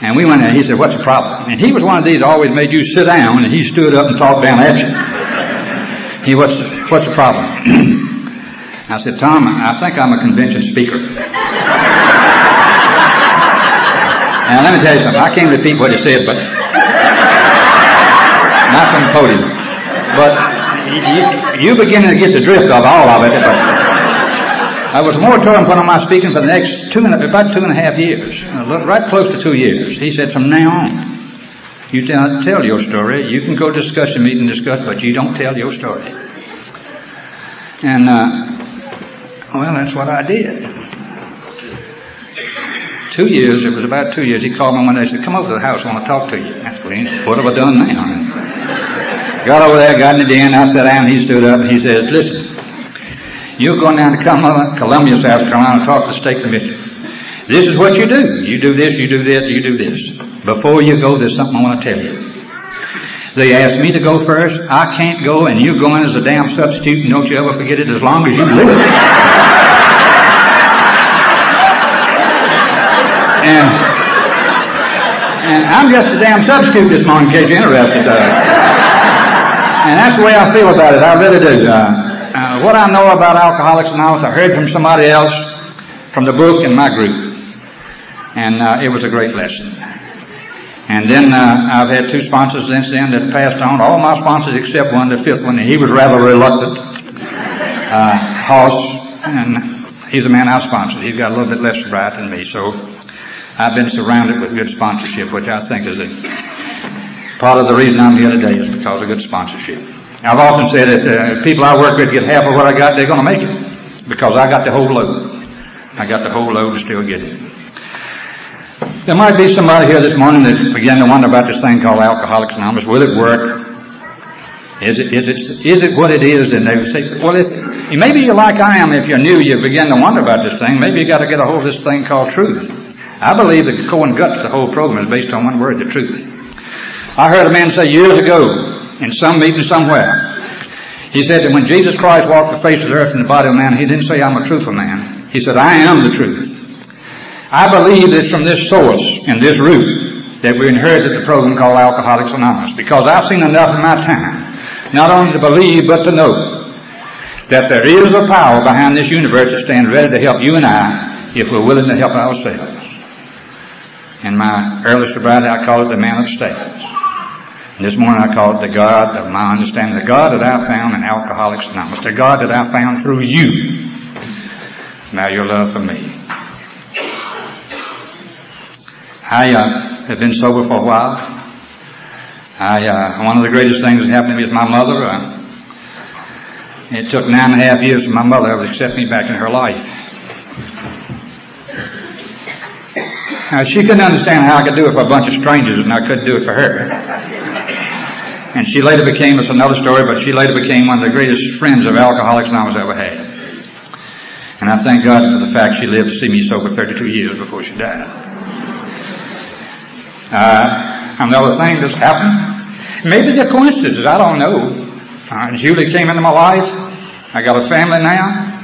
A: And we went there. He said, "What's the problem?" And he was one of these always made you sit down, and he stood up and talked down at you. He, what's what's the problem? I said, Tom, I think I'm a convention speaker. now let me tell you something. I can't repeat what he said, but not from the podium. But you, you begin to get the drift of all of it. But I was more moratorium put on my speaking for the next two and about two and a half years, right close to two years. He said, from now on, you tell, tell your story. You can go discuss discussion meeting and discuss, but you don't tell your story. And, uh, well, that's what I did. Two years, it was about two years, he called me one day and said, come over to the house, I want to talk to you. That's what have I done now? Got over there, got in the den, I sat down, he stood up, he says, listen, you're going down to Columbia, South Carolina, to talk to the state commission. This is what you do. You do this, you do this, you do this. Before you go, there's something I want to tell you. They asked me to go first. I can't go, and you're going as a damn substitute, and don't you ever forget it as long as you live. and, and I'm just a damn substitute this morning, in case you're interested. Uh, and that's the way I feel about it. I really do. Uh, what I know about Alcoholics Anonymous, I heard from somebody else from the book in my group. And uh, it was a great lesson. And then uh, I've had two sponsors since then that passed on. All my sponsors except one, the fifth one, he was rather reluctant. Uh, Hoss, and he's a man I sponsored. He's got a little bit less bright than me, so I've been surrounded with good sponsorship, which I think is a part of the reason I'm here today is because of good sponsorship. I've often said that uh, if people I work with get half of what I got, they're going to make it because I got the whole load. I got the whole load to still get it. There might be somebody here this morning that began to wonder about this thing called Alcoholics Anonymous. Will it work? Is it, is it, is it what it is? And they say, well, if, maybe you're like I am. If you're new, you begin to wonder about this thing. Maybe you got to get a hold of this thing called truth. I believe the core and guts the whole program is based on one word, the truth. I heard a man say years ago in some meeting somewhere, he said that when Jesus Christ walked the face of the earth in the body of man, he didn't say, I'm a truthful man. He said, I am the truth. I believe it's from this source and this root that we inherited the program called Alcoholics Anonymous because I've seen enough in my time not only to believe but to know that there is a power behind this universe that stands ready to help you and I if we're willing to help ourselves. In my early sobriety, I call it the man of status. This morning I call it the God of my understanding, the God that I found in Alcoholics Anonymous, the God that I found through you. Now your love for me. I uh, have been sober for a while. I uh, one of the greatest things that happened to me is my mother. Uh, it took nine and a half years for my mother to accept me back in her life. Now, she couldn't understand how I could do it for a bunch of strangers and I couldn't do it for her. And she later became, it's another story, but she later became one of the greatest friends of Alcoholics Anonymous ever had. And I thank God for the fact she lived to see me sober 32 years before she died. Uh, another thing that's happened. Maybe they're coincidences. I don't know. Uh, Julie came into my life. I got a family now.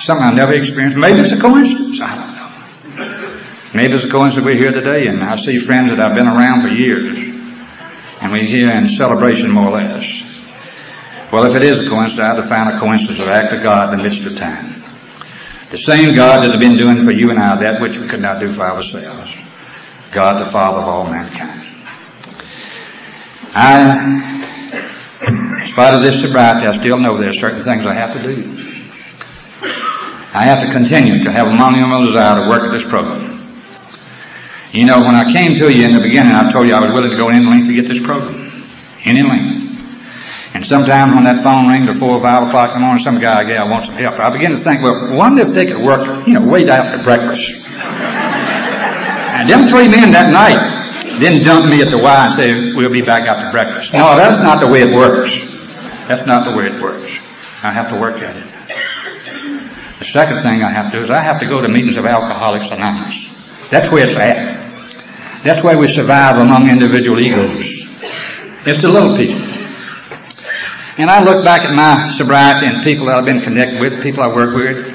A: Something I never experienced. Maybe it's a coincidence. I don't know. Maybe it's a coincidence we're here today and I see friends that I've been around for years. And we're here in celebration more or less. Well, if it is a coincidence, I define a coincidence of act of God in the midst of time. The same God that has been doing for you and I that which we could not do for ourselves. God the Father of all mankind. I, in spite of this sobriety, I still know there are certain things I have to do. I have to continue to have a monumental desire to work at this program. You know, when I came to you in the beginning, I told you I was willing to go any length to get this program. Any length. And sometimes when that phone rings at four or five o'clock in the morning, some guy or gal wants some help. I begin to think, well, wonder if they could work, you know, way after breakfast. And them three men that night didn't dump me at the Y and say, we'll be back after breakfast. No, that's not the way it works. That's not the way it works. I have to work at it. The second thing I have to do is I have to go to meetings of Alcoholics Anonymous. That's where it's at. That's where we survive among individual egos. It's the little people. And I look back at my sobriety and people that I've been connected with, people I work with,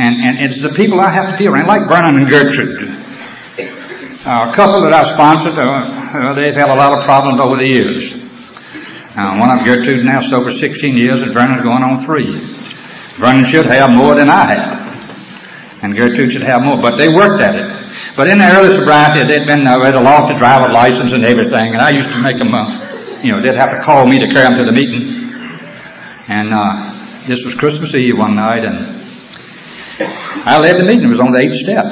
A: and, and it's the people I have to be around, like Vernon and Gertrude. Uh, a couple that I sponsored, uh, uh, they've had a lot of problems over the years. Uh, one of Gertrude now sober 16 years, and Vernon's going on three. Vernon should have more than I have, and Gertrude should have more, but they worked at it. But in their early sobriety, they'd been uh, a lost driver's license and everything, and I used to make them, uh, you know, they'd have to call me to carry them to the meeting. And uh, this was Christmas Eve one night, and I led the meeting. It was on the eighth step.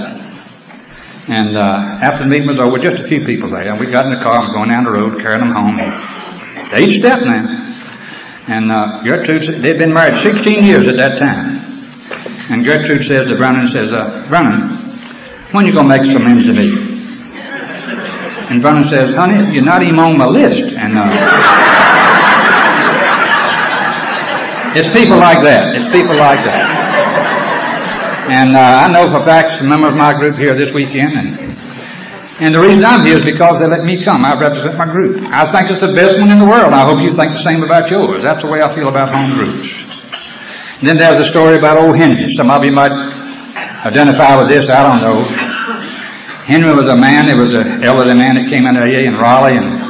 A: And uh, after the meeting was over, just a few people there, and we got in the car and going down the road, carrying them home. The eighth step now. And uh, Gertrude, they'd been married 16 years at that time. And Gertrude says to Vernon, says, uh, Vernon, when you gonna make some ends to meet? And Vernon says, honey, you're not even on my list. And, uh, it's people like that. It's people like that. And, uh, I know for facts some members of my group here this weekend and, and the reason I'm here is because they let me come. I represent my group. I think it's the best one in the world. I hope you think the same about yours. That's the way I feel about home groups. And then there's a story about old Henry. Some of you might identify with this, I don't know. Henry was a man, there was an elderly man that came into AA in Raleigh and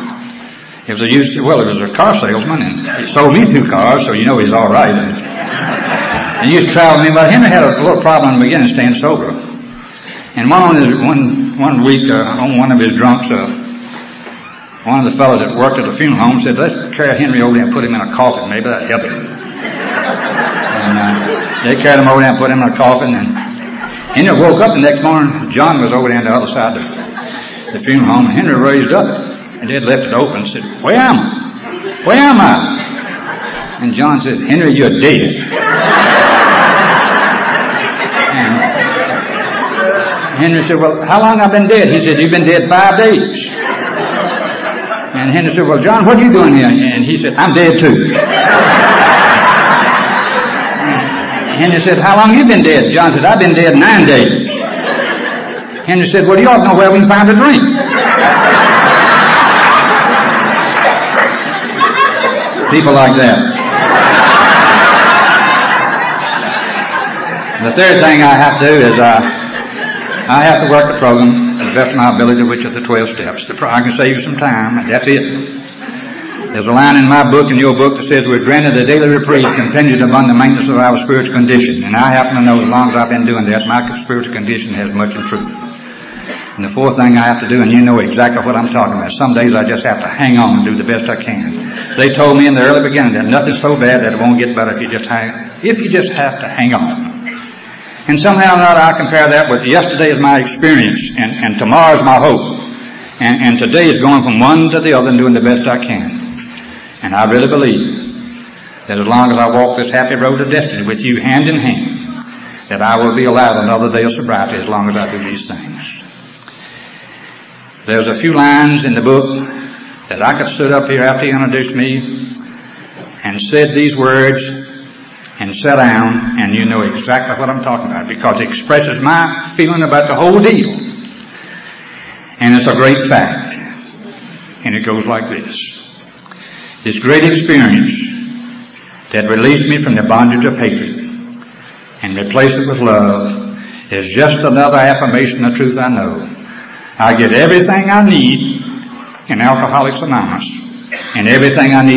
A: he was a used, well, it was a car salesman and he sold me two cars, so you know he's alright. And, and he used to travel with me, but Henry had a little problem in the beginning staying sober. And one on his, one, one week, uh, on one of his drunks, uh, one of the fellows that worked at the funeral home said, let's carry Henry over there and put him in a coffin. Maybe that'll help him. And, uh, they carried him over there and put him in a coffin and Henry woke up the next morning. John was over there on the other side of the funeral home. Henry raised up and they'd left it open and said, Where am I? Where am I? And John said, Henry, you're dead. And Henry said, Well, how long have I been dead? He said, You've been dead five days. And Henry said, Well, John, what are you doing here? And he said, I'm dead too. Henry said, How long you been dead? John said, I've been dead nine days. Henry said, Well, you ought to know where we can find a drink. People like that. The third thing I have to do is uh, I have to work the program the best of my ability, which is the 12 steps. I can save you some time, and that's it. There's a line in my book and your book that says we're granted a daily reprieve contingent upon the maintenance of our spiritual condition. And I happen to know as long as I've been doing that, my spiritual condition has much improved. And the fourth thing I have to do, and you know exactly what I'm talking about, some days I just have to hang on and do the best I can. They told me in the early beginning that nothing's so bad that it won't get better if you just hang, if you just have to hang on. And somehow or another I compare that with yesterday is my experience and, and tomorrow is my hope. And, and today is going from one to the other and doing the best I can. And I really believe that as long as I walk this happy road of destiny with you hand in hand, that I will be allowed another day of sobriety as long as I do these things. There's a few lines in the book that I could sit up here after you introduced me and said these words and sat down and you know exactly what I'm talking about because it expresses my feeling about the whole deal. And it's a great fact. And it goes like this. This great experience that released me from the bondage of hatred and replaced it with love is just another affirmation of truth I know. I get everything I need in Alcoholics Anonymous and everything I need